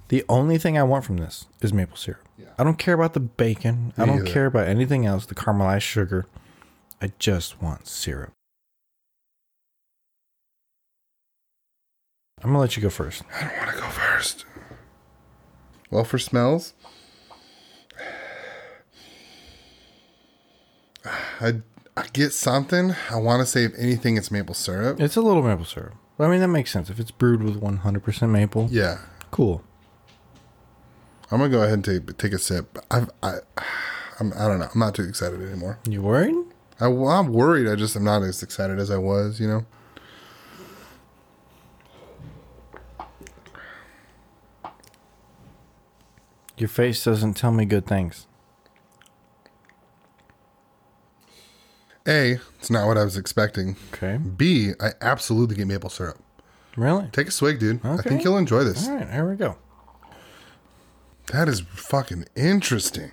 the only thing I want from this is maple syrup. I don't care about the bacon. I don't either. care about anything else, the caramelized sugar. I just want syrup. I'm gonna let you go first. I don't want to go first. Well, for smells, I I get something. I want to say if anything, it's maple syrup. It's a little maple syrup. I mean, that makes sense. If it's brewed with 100% maple, Yeah, cool. I'm gonna go ahead and take take a sip. I've, I I'm, I don't know. I'm not too excited anymore. You worried? I, I'm worried. I just am not as excited as I was. You know. Your face doesn't tell me good things. A, it's not what I was expecting. Okay. B, I absolutely get maple syrup. Really? Take a swig, dude. I think you'll enjoy this. All right, here we go. That is fucking interesting.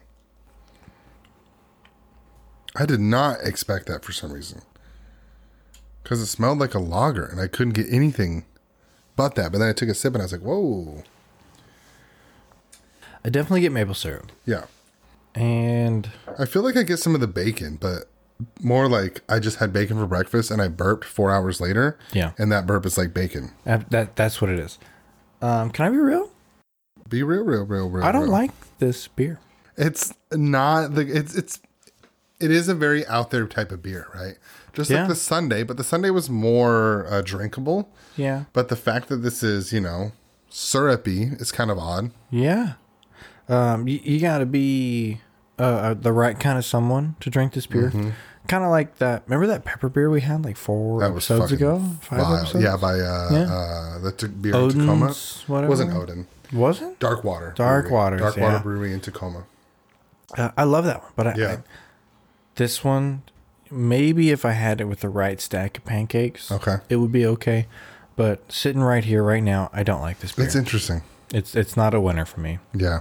I did not expect that for some reason. Because it smelled like a lager and I couldn't get anything but that. But then I took a sip and I was like, whoa. I definitely get maple syrup. Yeah. And I feel like I get some of the bacon, but more like I just had bacon for breakfast and I burped four hours later. Yeah. And that burp is like bacon. that, that that's what it is. Um, can I be real? Be real, real, real, real. I don't real. like this beer. It's not the it's it's it is a very out there type of beer, right? Just Yeah. like the Sunday, but the Sunday was more uh, drinkable. Yeah. But the fact that this is, you know, syrupy is kind of odd. Yeah. Um, you, you got to be uh, uh, the right kind of someone to drink this beer. Kind of like that. Remember that pepper beer we had like four That was episodes ago? Five vile. episodes? Yeah, by uh, Yeah. uh the t- beer in Tacoma. Odin's, whatever. Wasn't Odin. Was it? Dark Water. Dark Brewery. Waters, Dark Water yeah. Brewery in Tacoma. Uh, I love that one, but I, Yeah. I, this one, maybe if I had it with the right stack of pancakes, Okay. it would be okay. But sitting right here, right now, I don't like this beer. It's interesting. it's it's not a winner for me. Yeah.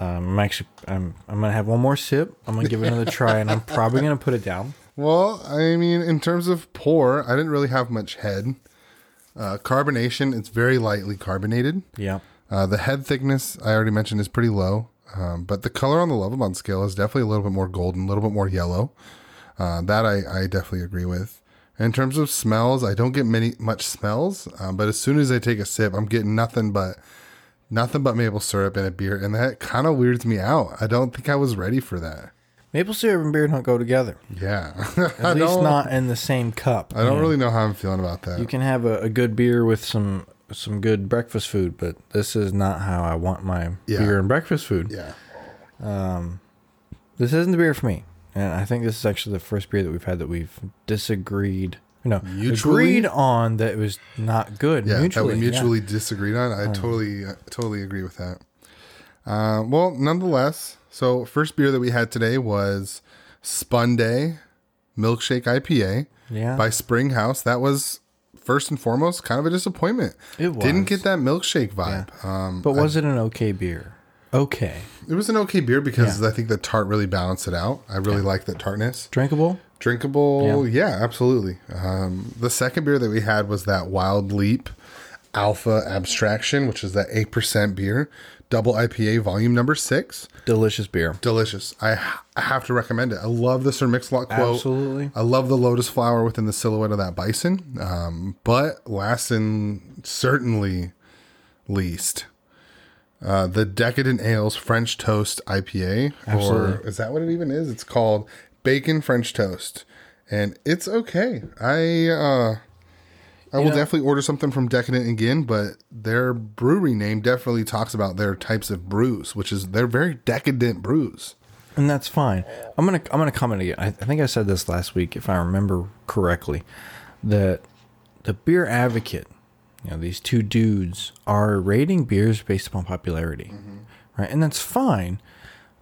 Um, I'm actually I'm I'm gonna have one more sip. I'm gonna give it another try, and I'm probably gonna put it down. Well, I mean, in terms of pour, I didn't really have much head. Uh, carbonation, it's very lightly carbonated. Yeah. Uh, the head thickness, I already mentioned, is pretty low. Um, but the color on the Lovibond scale is definitely a little bit more golden, a little bit more yellow. Uh, that I, I definitely agree with. In terms of smells, I don't get many much smells, um, but as soon as I take a sip, I'm getting nothing but nothing but maple syrup in a beer, and that kind of weirds me out. I don't think I was ready for that. Maple syrup and beer don't go together. Yeah, At least don't. in the same cup. I don't Yeah. really know how I'm feeling about that. You can have a, a good beer with some some good breakfast food, but this is not how I want my Yeah. beer and breakfast food. yeah, um, This isn't the beer for me, and I think this is actually the first beer that we've had that we've disagreed. No, Mutually? agreed on that it was not good. yeah, mutually, that we yeah. mutually disagreed on. I totally, uh, totally agree with that. Uh, well, nonetheless, so first beer that we had today was Spun Day Milkshake IPA Yeah. by Spring House. That was first and foremost kind of a disappointment. It Didn't get that milkshake vibe. Um, But was it an okay beer? Okay, it was an okay beer because I think the tart really balanced it out. I really like that tartness. drinkable. Drinkable, yeah, absolutely. Um, the second beer that we had was that Wild Leap Alpha Abstraction, which is that eight percent beer, double IPA, volume number six. Delicious beer. Delicious. I, I have to recommend it. I love the Sir Mix-a-Lot quote. Absolutely. I love the lotus flower within the silhouette of that bison. Um, but last and certainly least, uh, the Decadent Ales French Toast IPA. Or is that what it even is? It's called Bacon French Toast. And it's okay. I uh I will know- definitely order something from Decadent again, but their brewery name definitely talks about their types of brews, which is they're very decadent brews. and that's fine. I'm gonna I'm gonna comment again. I, I think I said this last week, if I remember correctly, that the beer advocate, you know, these two dudes are rating beers based upon popularity, right? And that's fine,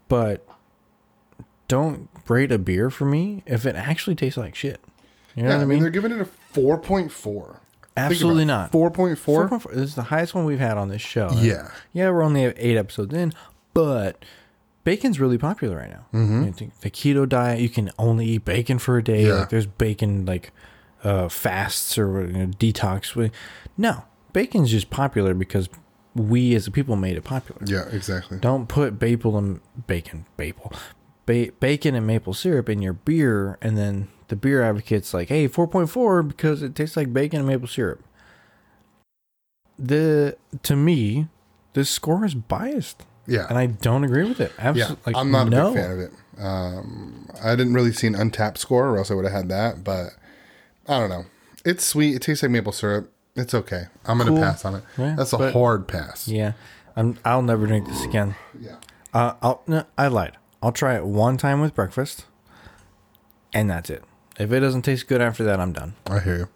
but don't rate a beer for me if it actually tastes like shit. You know Yeah, what I mean they're giving it a four point four. Absolutely not. Four point four. 4.4 This is the highest one we've had on this show. Yeah. Yeah, we're only at eight episodes in, but bacon's really popular right now. Mm-hmm. I think the keto diet, you can only eat bacon for a day. Yeah. Like there's bacon like uh, fasts or you know, detox. No, bacon's just popular because we as a people made it popular. Yeah, exactly. Don't put maple and bacon, maple, ba- bacon and maple syrup in your beer, and then the beer advocate's like, "Hey, four point four because it tastes like bacon and maple syrup." the to me, this score is biased, Yeah. and I don't agree with it. yeah. Absolutely, I'm not a big fan of it. Um, I didn't really see an Untappd score, or else I would have had that. But I don't know. It's sweet. It tastes like maple syrup. It's okay. I'm gonna Cool. pass on it. Yeah, That's a but- hard pass. Yeah, I'm. I'll never drink this again. Yeah. Uh, I'll. No, I lied. I'll try it one time with breakfast, and that's it. If it doesn't taste good after that, I'm done. I hear you.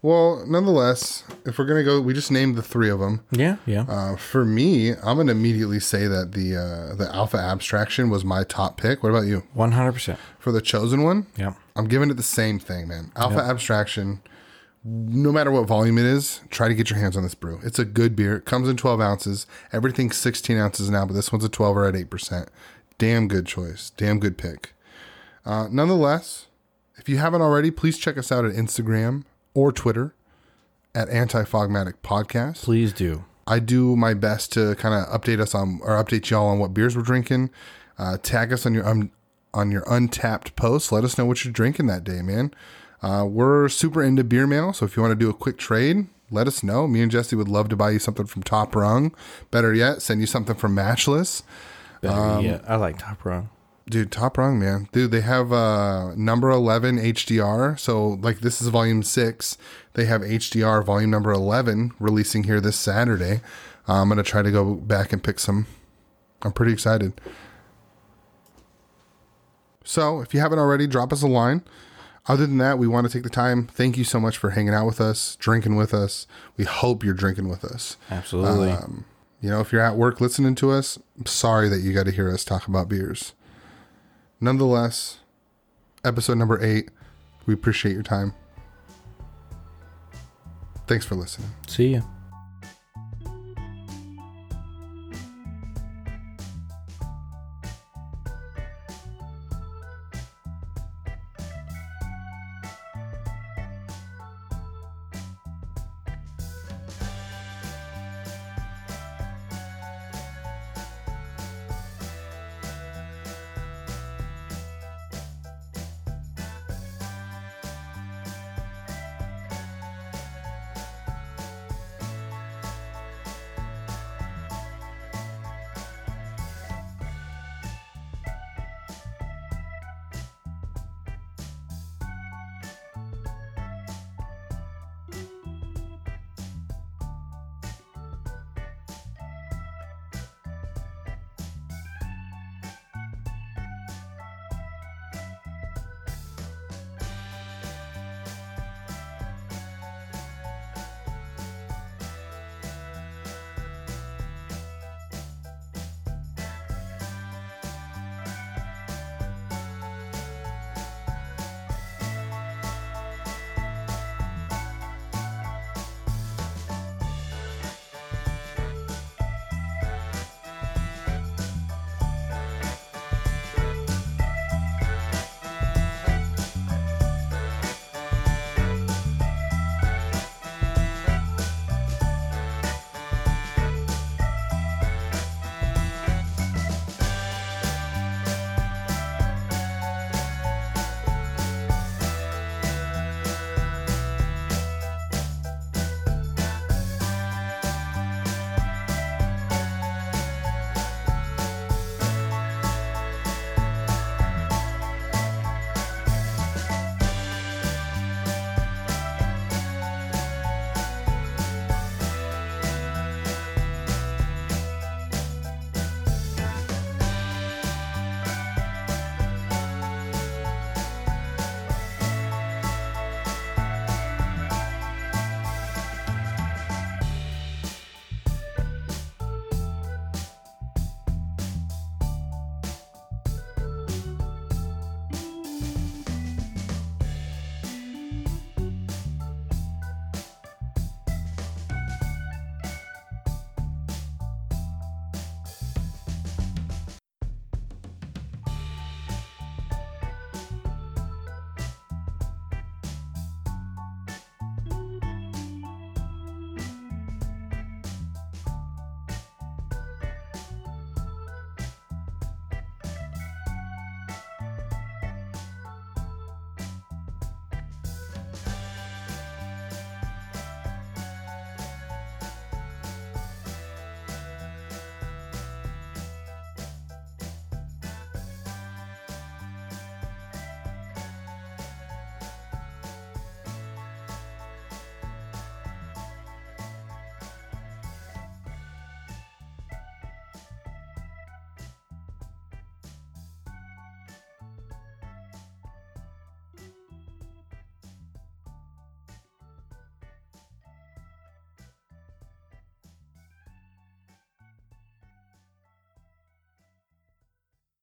Well, nonetheless, if we're gonna go, we just named the three of them. Yeah, yeah. Uh, for me, I'm gonna immediately say that the uh, the Alpha Abstraction was my top pick. What about you? One hundred percent. For the chosen one, Yeah. I'm giving it the same thing, man. Alpha Abstraction, no matter what volume it is, try to get your hands on this brew. It's a good beer. It comes in 12 ounces. Everything's 16 ounces now, but this one's a 12 or at 8%. Damn good choice. Damn good pick. Uh, nonetheless, if you haven't already, please check us out at Instagram or Twitter at Anti Fogmatic Podcast. Please do. I do my best to kind of update us on or update y'all on what beers we're drinking. Uh, tag us on your um, on your Untappd posts. Let us know what you're drinking that day, man. Uh, we're super into beer mail, so if you want to do a quick trade, let us know. Me and Jesse would love to buy you something from Top Rung. Better yet, send you something from Matchless. Better yet, I like Top Rung. Dude, Top Rung, man. Dude, they have uh number 11 HDR. So, like, this is volume six. They have HDR volume number 11 releasing here this Saturday. Uh, I'm going to try to go back and pick some. I'm pretty excited. So, if you haven't already, drop us a line. Other than that, we want to take the time. Thank you so much for hanging out with us, drinking with us. We hope you're drinking with us. Absolutely. Um, you know, if you're at work listening to us, I'm sorry that you got to hear us talk about beers. Nonetheless, episode number eight, we appreciate your time. Thanks for listening. See ya.